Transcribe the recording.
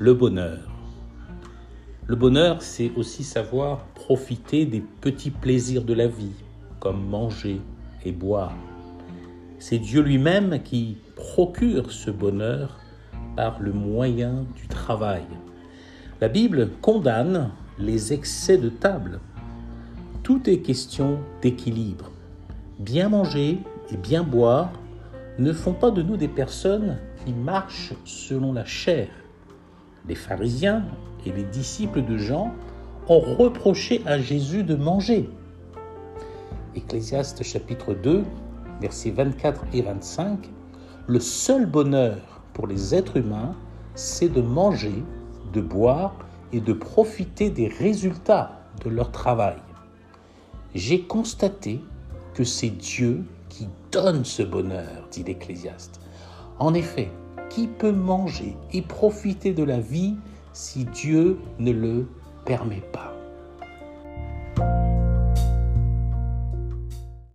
le bonheur. Le bonheur, c'est aussi savoir profiter des petits plaisirs de la vie, comme manger et boire. C'est Dieu lui-même qui procure ce bonheur par le moyen du travail. La Bible condamne les excès de table. Tout est question d'équilibre. Bien manger et bien boire ne font pas de nous des personnes qui marchent selon la chair. Les pharisiens et les disciples de Jean ont reproché à Jésus de manger. Ecclésiaste chapitre 2, versets 24 et 25, le seul bonheur pour les êtres humains, c'est de manger, de boire et de profiter des résultats de leur travail. J'ai constaté que c'est Dieu qui donne ce bonheur, dit l'Ecclésiaste. En effet, qui peut manger et profiter de la vie si Dieu ne le permet pas